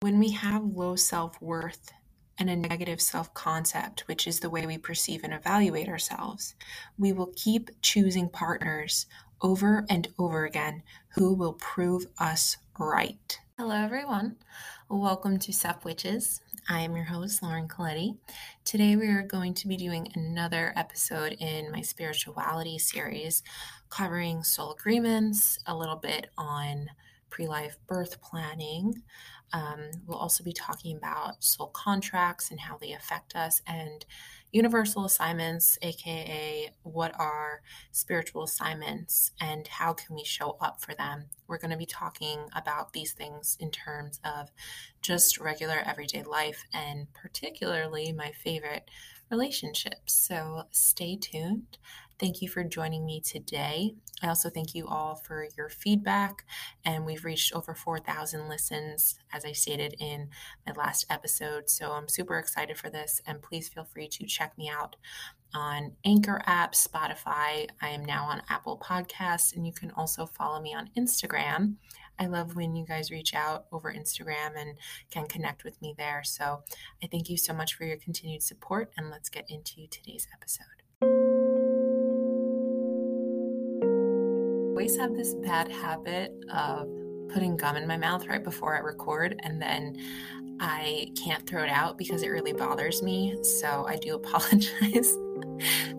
When we have low self worth and a negative self concept, which is the way we perceive and evaluate ourselves, we will keep choosing partners over and over again who will prove us right. Hello, everyone. Welcome to Sup Witches. I am your host, Lauren Colletti. Today, we are going to be doing another episode in my spirituality series covering soul agreements, a little bit on pre life birth planning. Um, we'll also be talking about soul contracts and how they affect us, and universal assignments, aka what are spiritual assignments and how can we show up for them. We're going to be talking about these things in terms of just regular everyday life, and particularly my favorite relationships. So stay tuned. Thank you for joining me today. I also thank you all for your feedback, and we've reached over 4,000 listens, as I stated in my last episode. So I'm super excited for this, and please feel free to check me out on Anchor app, Spotify. I am now on Apple Podcasts, and you can also follow me on Instagram. I love when you guys reach out over Instagram and can connect with me there. So I thank you so much for your continued support, and let's get into today's episode. always have this bad habit of putting gum in my mouth right before I record, and then I can't throw it out because it really bothers me. So I do apologize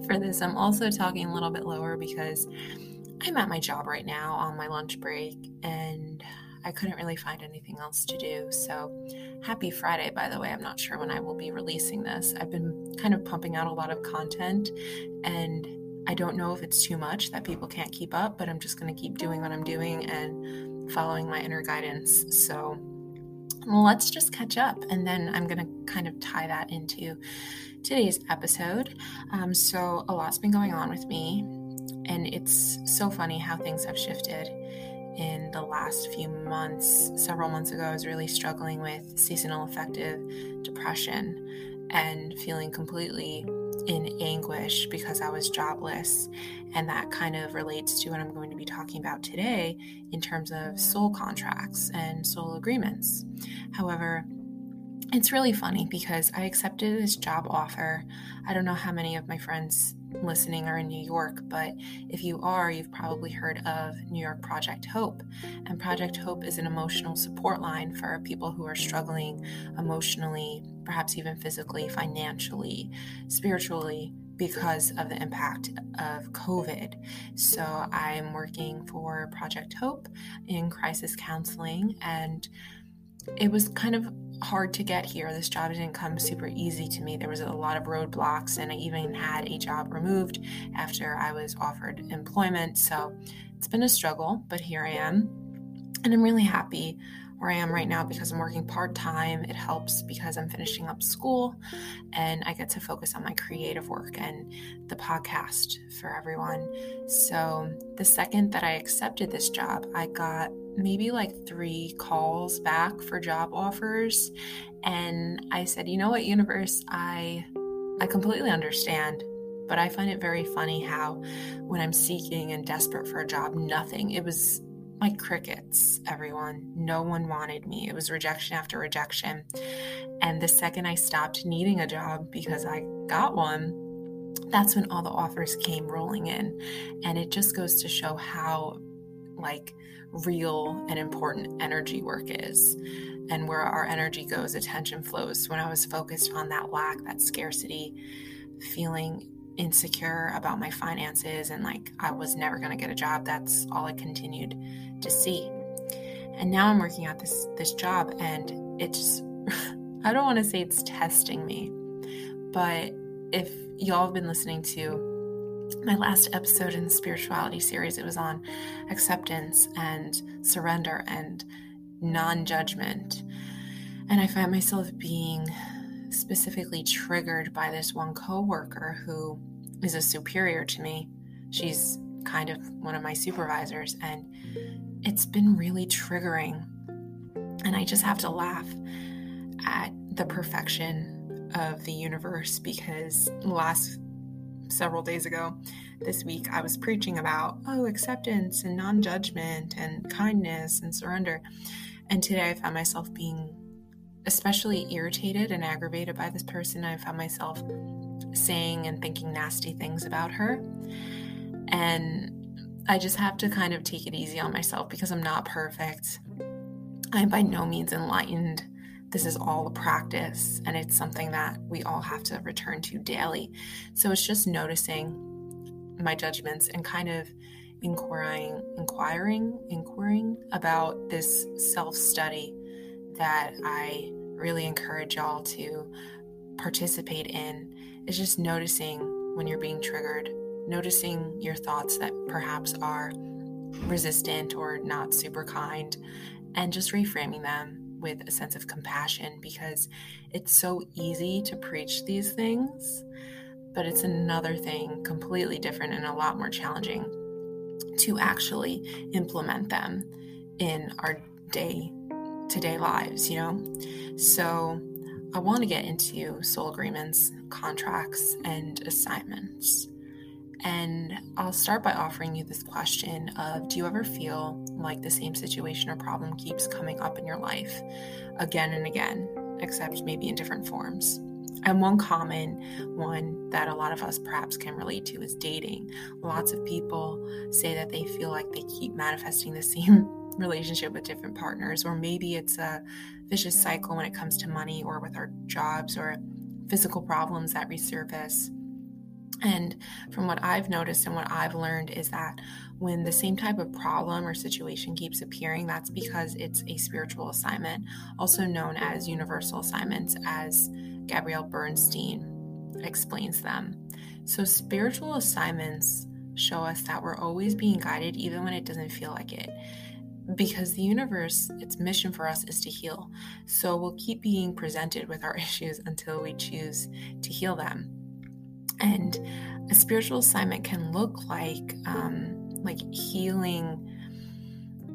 for this. I'm also talking a little bit lower because I'm at my job right now on my lunch break and I couldn't really find anything else to do. So happy Friday, by the way. I'm not sure when I will be releasing this. I've been kind of pumping out a lot of content and I don't know if it's too much that people can't keep up, but I'm just going to keep doing what I'm doing and following my inner guidance. So let's just catch up. And then I'm going to kind of tie that into today's episode. Um, so, a lot's been going on with me, and it's so funny how things have shifted in the last few months. Several months ago, I was really struggling with seasonal affective depression and feeling completely in anguish because I was jobless. And that kind of relates to what I'm going to be talking about today in terms of soul contracts and soul agreements. However, it's really funny because I accepted this job offer. I don't know how many of my friends listening are in New York, but if you are, you've probably heard of New York Project Hope. And Project Hope is an emotional support line for people who are struggling emotionally, perhaps even physically, financially, spiritually, because of the impact of COVID. So I'm working for Project Hope in crisis counseling, and it was kind of hard to get here. This job didn't come super easy to me. There was a lot of roadblocks, and I even had a job removed after I was offered employment. So it's been a struggle, but here I am. And I'm really happy where I am right now because I'm working part time. It helps because I'm finishing up school and I get to focus on my creative work and the podcast for everyone. So, the second that I accepted this job, I got maybe like three calls back for job offers and I said, "You know what, universe, I I completely understand." But I find it very funny how, when I'm seeking and desperate for a job, nothing. It was like crickets, everyone. No one wanted me. It was rejection after rejection. And the second I stopped needing a job because I got one, that's when all the offers came rolling in. And it just goes to show how, like, real and important energy work is. And where our energy goes, attention flows. When I was focused on that lack, that scarcity, feeling insecure about my finances and like I was never going to get a job. That's all I continued to see. And now I'm working at this this job and it's I don't want to say it's testing me, but if y'all have been listening to my last episode in the spirituality series, it was on acceptance and surrender and non-judgment. And I find myself being specifically triggered by this one coworker who is a superior to me. She's kind of one of my supervisors, and it's been really triggering. And I just have to laugh at the perfection of the universe because last several days ago, this week, I was preaching about, oh, acceptance and non judgment and kindness and surrender. And today I found myself being especially irritated and aggravated by this person. I found myself saying and thinking nasty things about her. And I just have to kind of take it easy on myself because I'm not perfect. I'm by no means enlightened. This is all a practice and it's something that we all have to return to daily. So it's just noticing my judgments and kind of inquiring, inquiring, inquiring about this self study that I really encourage y'all to participate in is just noticing when you're being triggered, noticing your thoughts that perhaps are resistant or not super kind, and just reframing them with a sense of compassion because it's so easy to preach these things, but it's another thing completely different and a lot more challenging to actually implement them in our day to day lives, you know? So, I want to get into soul agreements, contracts, and assignments. And I'll start by offering you this question of do you ever feel like the same situation or problem keeps coming up in your life again and again, except maybe in different forms? And one common one that a lot of us perhaps can relate to is dating. Lots of people say that they feel like they keep manifesting the same relationship with different partners, or maybe it's a vicious cycle when it comes to money or with our jobs or physical problems that resurface. And from what I've noticed and what I've learned is that when the same type of problem or situation keeps appearing, that's because it's a spiritual assignment, also known as universal assignments, as Gabrielle Bernstein explains them. So, spiritual assignments show us that we're always being guided, even when it doesn't feel like it because the universe, its mission for us is to heal. So we'll keep being presented with our issues until we choose to heal them. And a spiritual assignment can look like um, like healing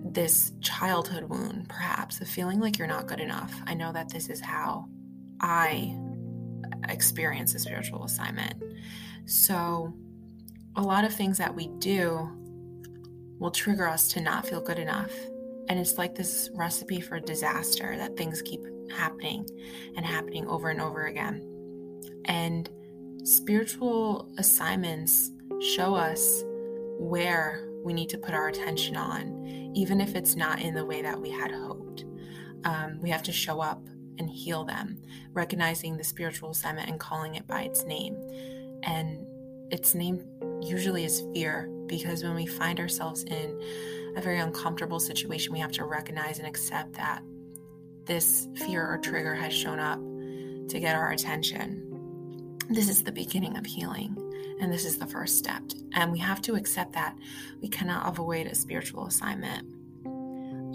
this childhood wound, perhaps of feeling like you're not good enough. I know that this is how I experience a spiritual assignment. So, a lot of things that we do will trigger us to not feel good enough. And it's like this recipe for disaster that things keep happening and happening over and over again. And spiritual assignments show us where we need to put our attention on, even if it's not in the way that we had hoped. Um, we have to show up and heal them, recognizing the spiritual assignment and calling it by its name. And its name usually is fear because when we find ourselves in a very uncomfortable situation, we have to recognize and accept that this fear or trigger has shown up to get our attention. This is the beginning of healing, and this is the first step. And we have to accept that we cannot avoid a spiritual assignment.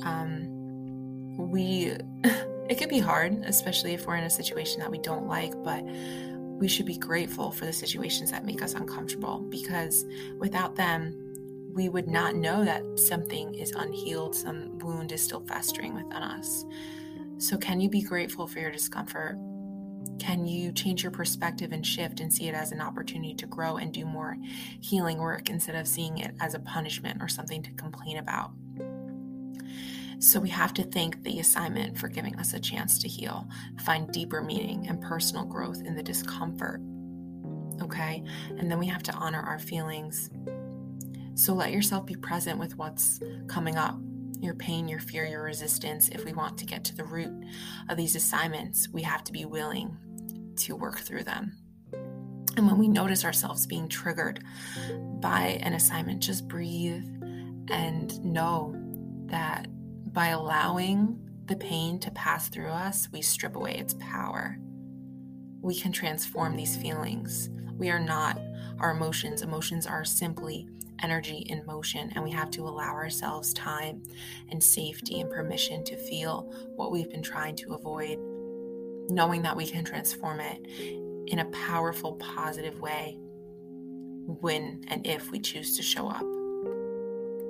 Um, we, it could be hard, especially if we're in a situation that we don't like, but we should be grateful for the situations that make us uncomfortable because without them, we would not know that something is unhealed, some wound is still festering within us. So, can you be grateful for your discomfort? Can you change your perspective and shift and see it as an opportunity to grow and do more healing work instead of seeing it as a punishment or something to complain about? So we have to thank the assignment for giving us a chance to heal, find deeper meaning and personal growth in the discomfort. Okay? And then we have to honor our feelings. So let yourself be present with what's coming up your pain, your fear, your resistance. If we want to get to the root of these assignments, we have to be willing to work through them. And when we notice ourselves being triggered by an assignment, just breathe and know that by allowing the pain to pass through us, we strip away its power. We can transform these feelings. We are not our emotions. Emotions are simply energy in motion, and we have to allow ourselves time and safety and permission to feel what we've been trying to avoid, knowing that we can transform it in a powerful, positive way when and if we choose to show up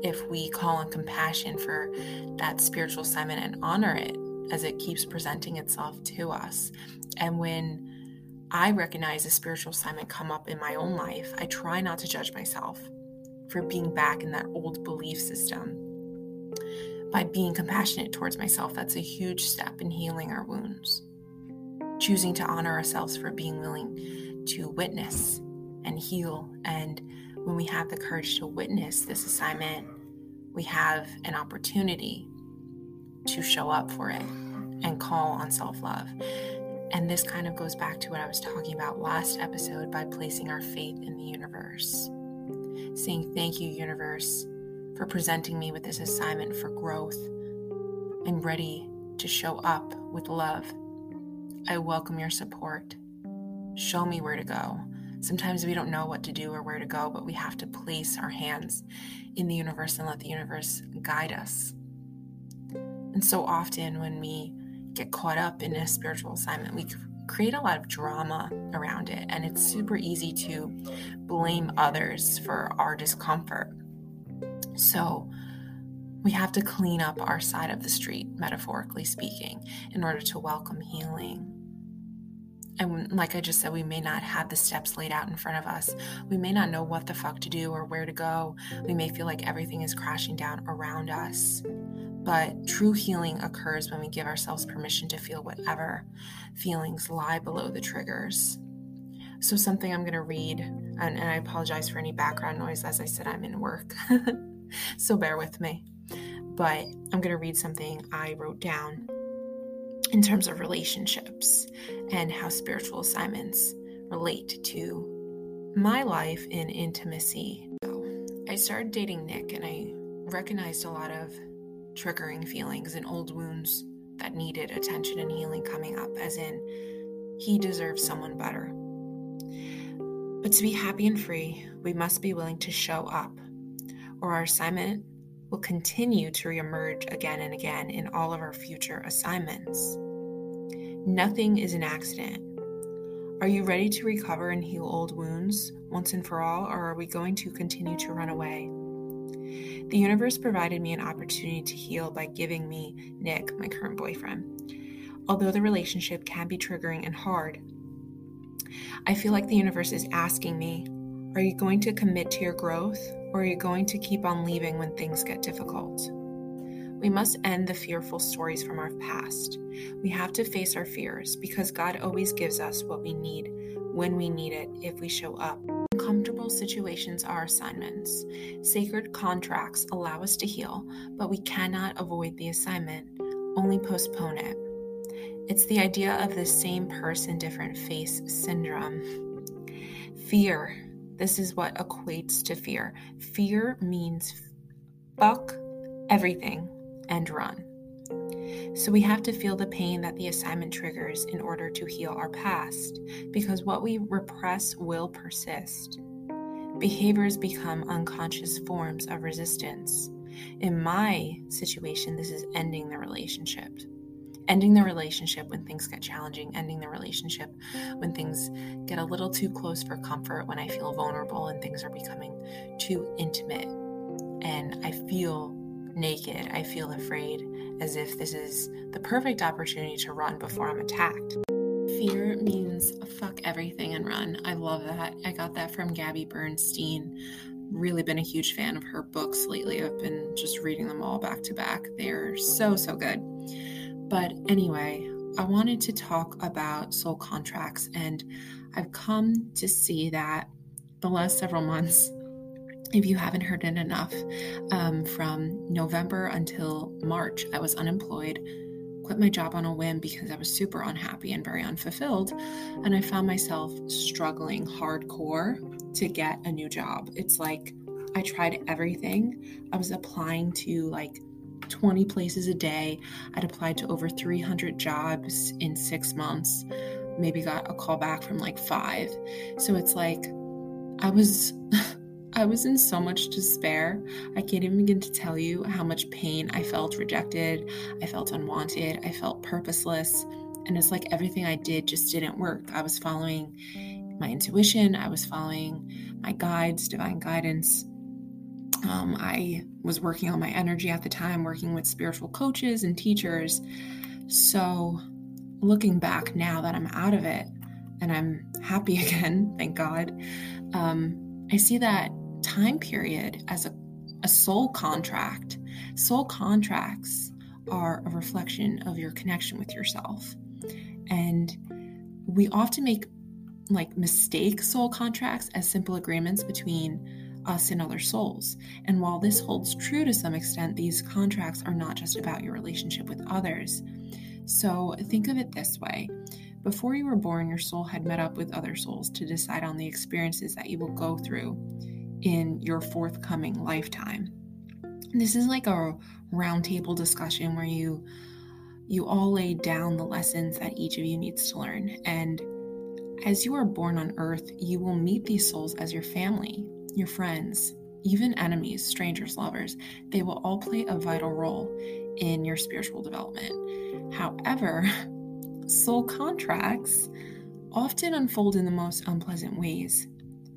if we call on compassion for that spiritual assignment and honor it as it keeps presenting itself to us. And when I recognize a spiritual assignment come up in my own life, I try not to judge myself for being back in that old belief system. By being compassionate towards myself, that's a huge step in healing our wounds. Choosing to honor ourselves for being willing to witness and heal. And when we have the courage to witness this assignment, we have an opportunity to show up for it and call on self love. And this kind of goes back to what I was talking about last episode by placing our faith in the universe. Saying, Thank you, universe, for presenting me with this assignment for growth. I'm ready to show up with love. I welcome your support. Show me where to go. Sometimes we don't know what to do or where to go, but we have to place our hands in the universe and let the universe guide us. And so often, when we get caught up in a spiritual assignment, we create a lot of drama around it. And it's super easy to blame others for our discomfort. So we have to clean up our side of the street, metaphorically speaking, in order to welcome healing. And like I just said, we may not have the steps laid out in front of us. We may not know what the fuck to do or where to go. We may feel like everything is crashing down around us. But true healing occurs when we give ourselves permission to feel whatever feelings lie below the triggers. So, something I'm going to read, and, and, I apologize for any background noise. As I said, I'm in work. so, bear with me. But I'm going to read something I wrote down in terms of relationships and how spiritual assignments relate to my life in intimacy. So, I started dating Nick, and I recognized a lot of triggering feelings and old wounds that needed attention and healing coming up, as in, he deserves someone better. But to be happy and free, we must be willing to show up, or our assignment will continue to reemerge again and again in all of our future assignments. Nothing is an accident. Are you ready to recover and heal old wounds once and for all, or are we going to continue to run away? The universe provided me an opportunity to heal by giving me Nick, my current boyfriend. Although the relationship can be triggering and hard, I feel like the universe is asking me Are you going to commit to your growth, or are you going to keep on leaving when things get difficult? We must end the fearful stories from our past. We have to face our fears because God always gives us what we need when we need it if we show up. Uncomfortable situations are assignments. Sacred contracts allow us to heal, but we cannot avoid the assignment, only postpone it. It's the idea of the same person, different face syndrome. Fear. This is what equates to fear. Fear means fuck everything and run. So we have to feel the pain that the assignment triggers in order to heal our past, because what we repress will persist. Behaviors become unconscious forms of resistance. In my situation, this is ending the relationship. Ending the relationship when things get challenging, ending the relationship when things get a little too close for comfort, when I feel vulnerable and things are becoming too intimate. And I feel naked, I feel afraid, as if this is the perfect opportunity to run before I'm attacked. Fear means fuck everything and run. I love that. I got that from Gabby Bernstein. Really been a huge fan of her books lately. I've been just reading them all back to back. They're so, so good. But anyway, I wanted to talk about soul contracts, and I've come to see that the last several months if you haven't heard it enough, um, from November until March, I was unemployed, quit my job on a whim because I was super unhappy and very unfulfilled. And I found myself struggling hardcore to get a new job. It's like I tried everything. I was applying to like 20 places a day. I'd applied to over 300 jobs in six months, maybe got a call back from like five. So it's like I was. I was in so much despair. I can't even begin to tell you how much pain I felt rejected. I felt unwanted. I felt purposeless. And it's like everything I did just didn't work. I was following my intuition, I was following my guides, divine guidance. Um, I was working on my energy at the time, working with spiritual coaches and teachers. So, looking back now that I'm out of it and I'm happy again, thank God, um, I see that time period as a, a soul contract. Soul contracts are a reflection of your connection with yourself. And we often make like mistake soul contracts as simple agreements between us and other souls. And while this holds true to some extent, these contracts are not just about your relationship with others. So think of it this way before you were born, your soul had met up with other souls to decide on the experiences that you will go through in your forthcoming lifetime. This is like a roundtable discussion where you you all lay down the lessons that each of you needs to learn and as you are born on earth, you will meet these souls as your family, your friends, even enemies, strangers, lovers. They will all play a vital role in your spiritual development. However, soul contracts often unfold in the most unpleasant ways.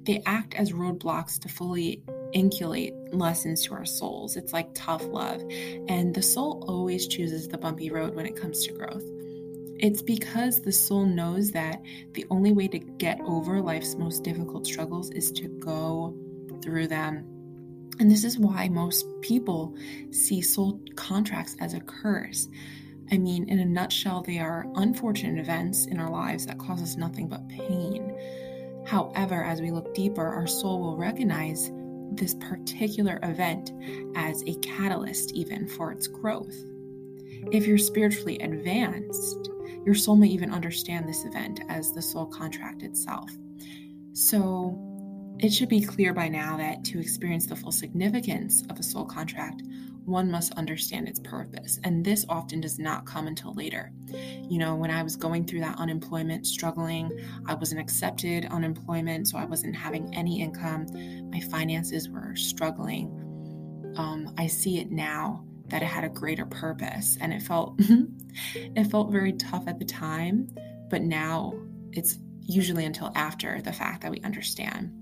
They act as roadblocks to fully inculate lessons to our souls. It's like tough love, and the soul always chooses the bumpy road when it comes to growth. It's because the soul knows that the only way to get over life's most difficult struggles is to go through them. And this is why most people see soul contracts as a curse. I mean, in a nutshell, they are unfortunate events in our lives that cause us nothing but pain. However, as we look deeper, our soul will recognize this particular event as a catalyst, even for its growth. If you're spiritually advanced, your soul may even understand this event as the soul contract itself. So, it should be clear by now that to experience the full significance of a soul contract, one must understand its purpose. And this often does not come until later. You know, when I was going through that unemployment, struggling, I wasn't accepted unemployment, so I wasn't having any income. My finances were struggling. Um, I see it now that it had a greater purpose and it felt it felt very tough at the time but now it's usually until after the fact that we understand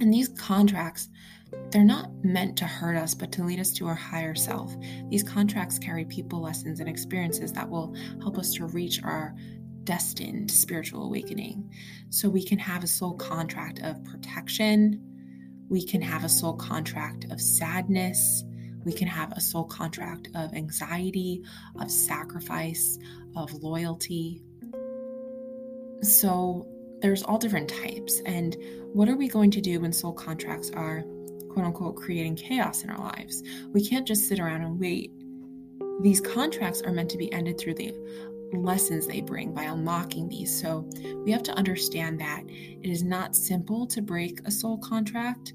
and these contracts they're not meant to hurt us but to lead us to our higher self. These contracts carry people lessons and experiences that will help us to reach our destined spiritual awakening. So we can have a soul contract of protection. We can have a soul contract of sadness. We can have a soul contract of anxiety, of sacrifice, of loyalty. So there's all different types. And what are we going to do when soul contracts are, quote unquote, creating chaos in our lives? We can't just sit around and wait. These contracts are meant to be ended through the lessons they bring by unlocking these. So we have to understand that it is not simple to break a soul contract.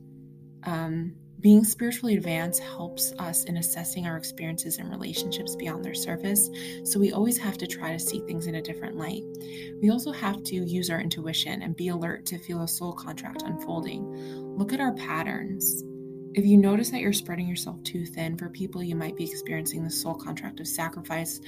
Um, being spiritually advanced helps us in assessing our experiences and relationships beyond their surface, so we always have to try to see things in a different light. We also have to use our intuition and be alert to feel a soul contract unfolding. Look at our patterns. If you notice that you're spreading yourself too thin for people, you might be experiencing the soul contract of sacrifice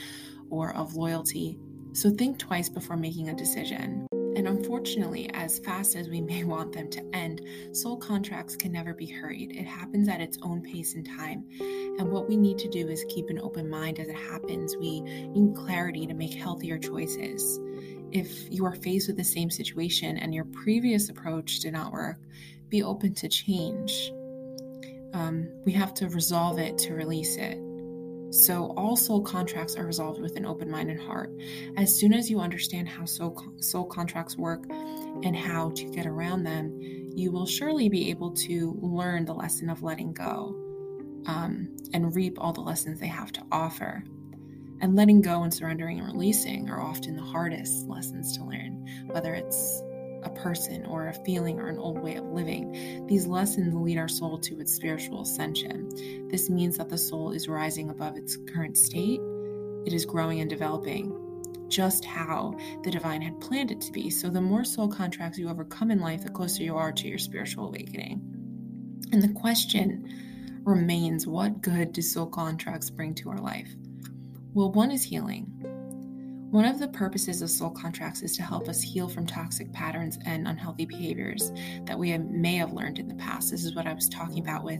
or of loyalty. So think twice before making a decision. And unfortunately, as fast as we may want them to end, soul contracts can never be hurried. It happens at its own pace and time. And what we need to do is keep an open mind as it happens. We need clarity to make healthier choices. If you are faced with the same situation and your previous approach did not work, be open to change. Um, we have to resolve it to release it. So, all soul contracts are resolved with an open mind and heart. As soon as you understand how soul, soul contracts work and how to get around them, you will surely be able to learn the lesson of letting go um, and reap all the lessons they have to offer. And letting go and surrendering and releasing are often the hardest lessons to learn, whether it's a person or a feeling or an old way of living. These lessons lead our soul to its spiritual ascension. This means that the soul is rising above its current state, it is growing and developing just how the divine had planned it to be. So, the more soul contracts you overcome in life, the closer you are to your spiritual awakening. And the question remains what good do soul contracts bring to our life? Well, one is healing. One of the purposes of soul contracts is to help us heal from toxic patterns and unhealthy behaviors that we may have learned in the past. This is what I was talking about with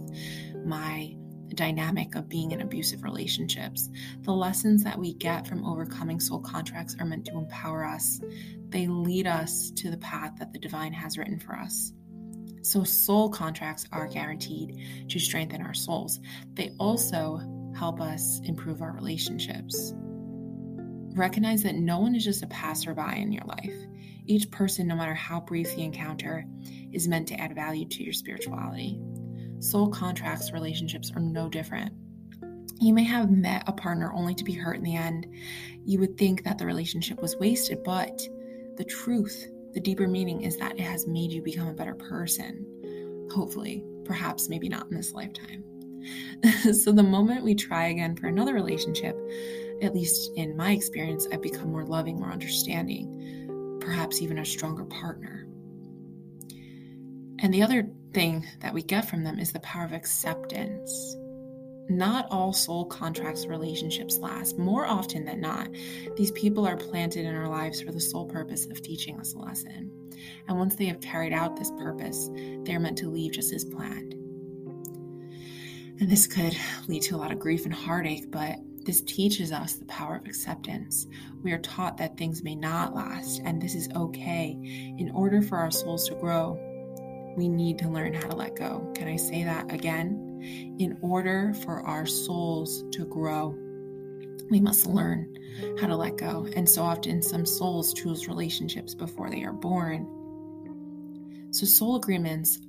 my dynamic of being in abusive relationships. The lessons that we get from overcoming soul contracts are meant to empower us, they lead us to the path that the divine has written for us. So, soul contracts are guaranteed to strengthen our souls. They also help us improve our relationships Mm-hmm. recognize that no one is just a passerby in your life. Each person, no matter how brief the encounter, is meant to add value to your spirituality. Soul contracts relationships are no different. You may have met a partner only to be hurt in the end. You would think that the relationship was wasted, but the truth, the deeper meaning is that it has made you become a better person. Hopefully, perhaps, maybe not in this lifetime. so, the moment we try again for another relationship, at least in my experience, I've become more loving, more understanding, perhaps even a stronger partner. And the other thing that we get from them is the power of acceptance. Not all soul contracts relationships last. More often than not, these people are planted in our lives for the sole purpose of teaching us a lesson. And once they have carried out this purpose, they are meant to leave just as planned. And this could lead to a lot of grief and heartache, but this teaches us the power of acceptance. We are taught that things may not last, and this is okay. In order for our souls to grow, we need to learn how to let go. Can I say that again? In order for our souls to grow, we must learn how to let go. And so often, some souls choose relationships before they are born. So, soul agreements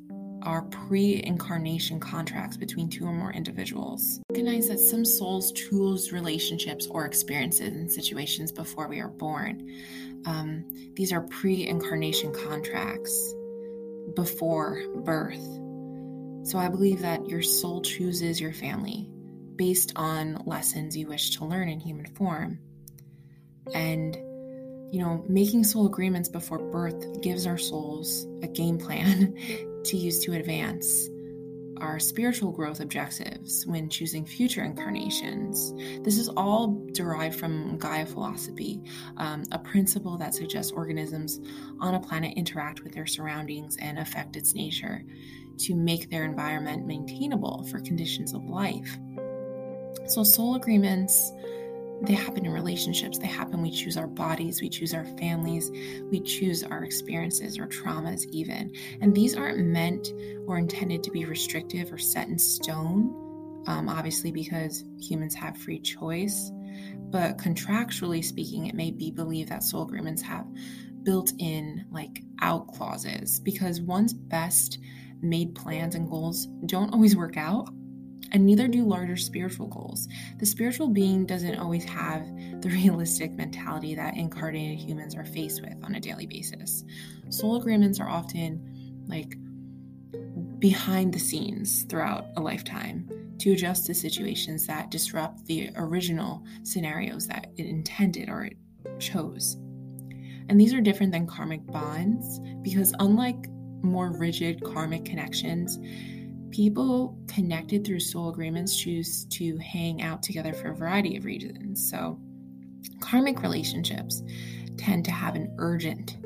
are pre incarnation contracts between two or more individuals. Recognize that some souls choose relationships or experiences and situations before we are born. Um, these are pre incarnation contracts before birth. So I believe that your soul chooses your family based on lessons you wish to learn in human form. And, you know, making soul agreements before birth gives our souls a game plan to use to advance our spiritual growth objectives when choosing future incarnations. This is all derived from Gaia philosophy, um, a principle that suggests organisms on a planet interact with their surroundings and affect its nature to make their environment maintainable for conditions of life. So, soul agreements they happen in relationships. They happen, we choose our bodies, we choose our families, we choose our experiences or traumas, even. And these aren't meant or intended to be restrictive or set in stone, um, obviously, because humans have free choice. But contractually speaking, it may be believed that soul agreements have built in like out clauses because one's best made plans and goals don't always work out and neither do larger spiritual goals. The spiritual being doesn't always have the realistic mentality that incarnated humans are faced with on a daily basis. Soul agreements are often like behind the scenes throughout a lifetime to adjust to situations that disrupt the original scenarios that it intended or it chose. And these are different than karmic bonds because, unlike more rigid karmic connections, people connected through soul agreements choose to hang out together for a variety of reasons. So, karmic relationships tend to have an urgent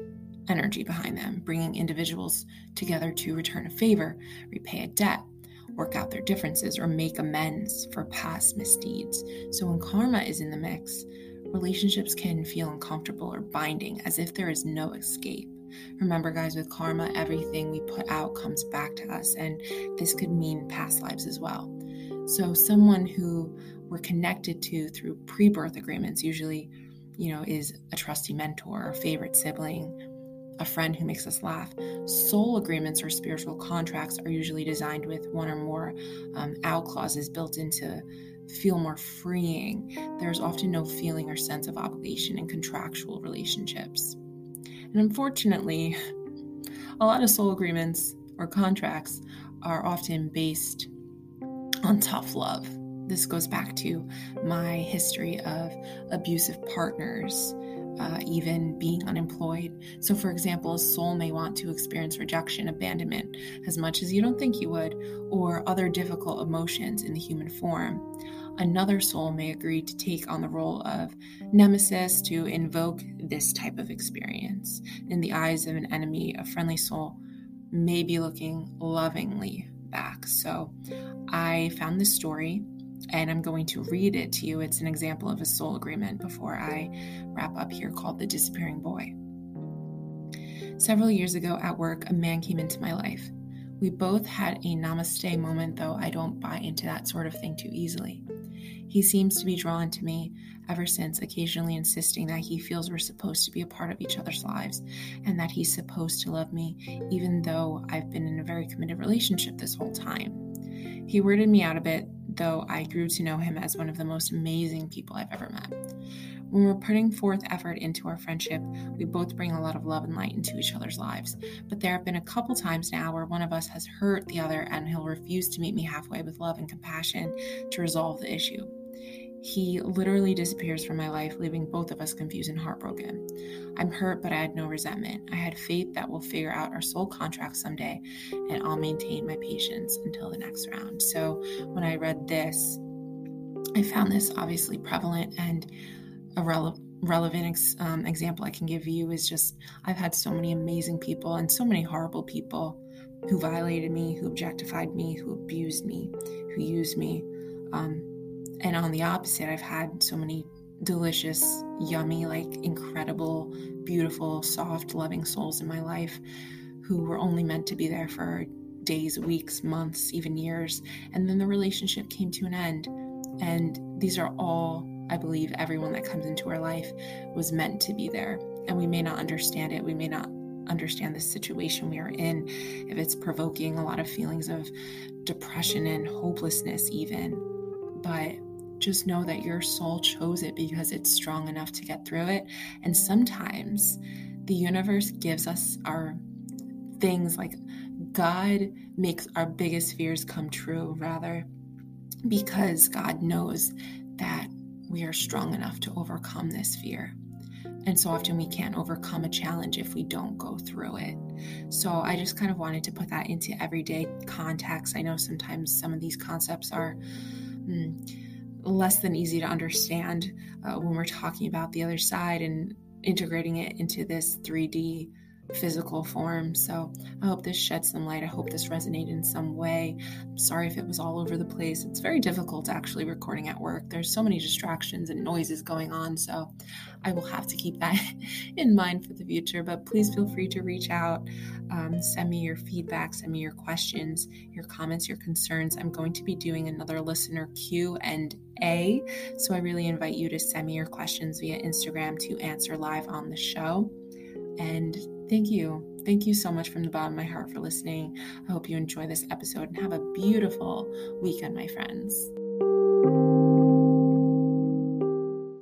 energy behind them, bringing individuals together to return a favor, repay a debt, work out their differences, or make amends for past misdeeds. So, when karma is in the mix, relationships can feel uncomfortable or binding as if there is no escape. Remember, guys, with karma, everything we put out comes back to us, and this could mean past lives as well. So, someone who we're connected to through pre birth agreements usually, you know, is a trusty mentor, a favorite sibling, a friend who makes us laugh. Soul agreements or spiritual contracts are usually designed with one or more um, out clauses built into feel more freeing. There's often no feeling or sense of obligation in contractual relationships. And unfortunately, a lot of soul agreements or contracts are often based on tough love. This goes back to my history of abusive partners, uh, even being unemployed. So, for example, a soul may want to experience rejection, abandonment as much as you don't think you would, or other difficult emotions in the human form another soul may agree to take on the role of nemesis to invoke this type of experience. In the eyes of an enemy, a friendly soul may be looking lovingly back. So I found this story and I'm going to read it to you. It's an example of a soul agreement before I wrap up here called The Disappearing Boy. Several years ago at work, a man came into my life. We both had a namaste moment, though I don't buy into that sort of thing too easily. He seems to be drawn to me ever since, occasionally insisting that he feels we're supposed to be a part of each other's lives and that he's supposed to love me, even though I've been in a very committed relationship this whole time. He weirded me out a bit, though I grew to know him as one of the most amazing people I've ever met. When we're putting forth effort into our friendship, we both bring a lot of love and light into each other's lives. But there have been a couple times now where one of us has hurt the other and he'll refuse to meet me halfway with love and compassion to resolve the issue. He literally disappears from my life, leaving both of us confused and heartbroken. I'm hurt, but I had no resentment. I had faith that we'll figure out our soul contract someday, and I'll maintain my patience until the next round. So, when I read this, I found this obviously prevalent and a rele- relevant ex- um, example I can give you is just I've had so many amazing people and so many horrible people who violated me, who objectified me, who abused me, who used me. Um, and on the opposite, I've had so many delicious, yummy, like incredible, beautiful, soft, loving souls in my life who were only meant to be there for days, weeks, months, even years. And then the relationship came to an end. And these are all, I believe, everyone that comes into our life was meant to be there. And we may not understand it. We may not understand the situation we are in, if it's provoking a lot of feelings of depression and hopelessness, even. But just know that your soul chose it because it's strong enough to get through it. And sometimes the universe gives us our things like God makes our biggest fears come true, rather, because God knows that we are strong enough to overcome this fear. And so often we can't overcome a challenge if we don't go through it. So I just kind of wanted to put that into everyday context. I know sometimes some of these concepts are. Hmm, less than easy to understand uh, when we're talking about the other side and integrating it into this 3D physical form. So I hope this shed some light. I hope this resonated in some way. I'm sorry if it was all over the place. It's very difficult actually recording at work. There's so many distractions and noises going on. So I will have to keep that in mind for the future. But please feel free to reach out, um, send me your feedback, send me your questions, your comments, your concerns. I'm going to be doing another listener Q and A. So I really invite you to send me your questions via Instagram to answer live on the show. And thank you. Thank you so much from the bottom of my heart for listening. I hope you enjoy this episode and have a beautiful weekend, my friends.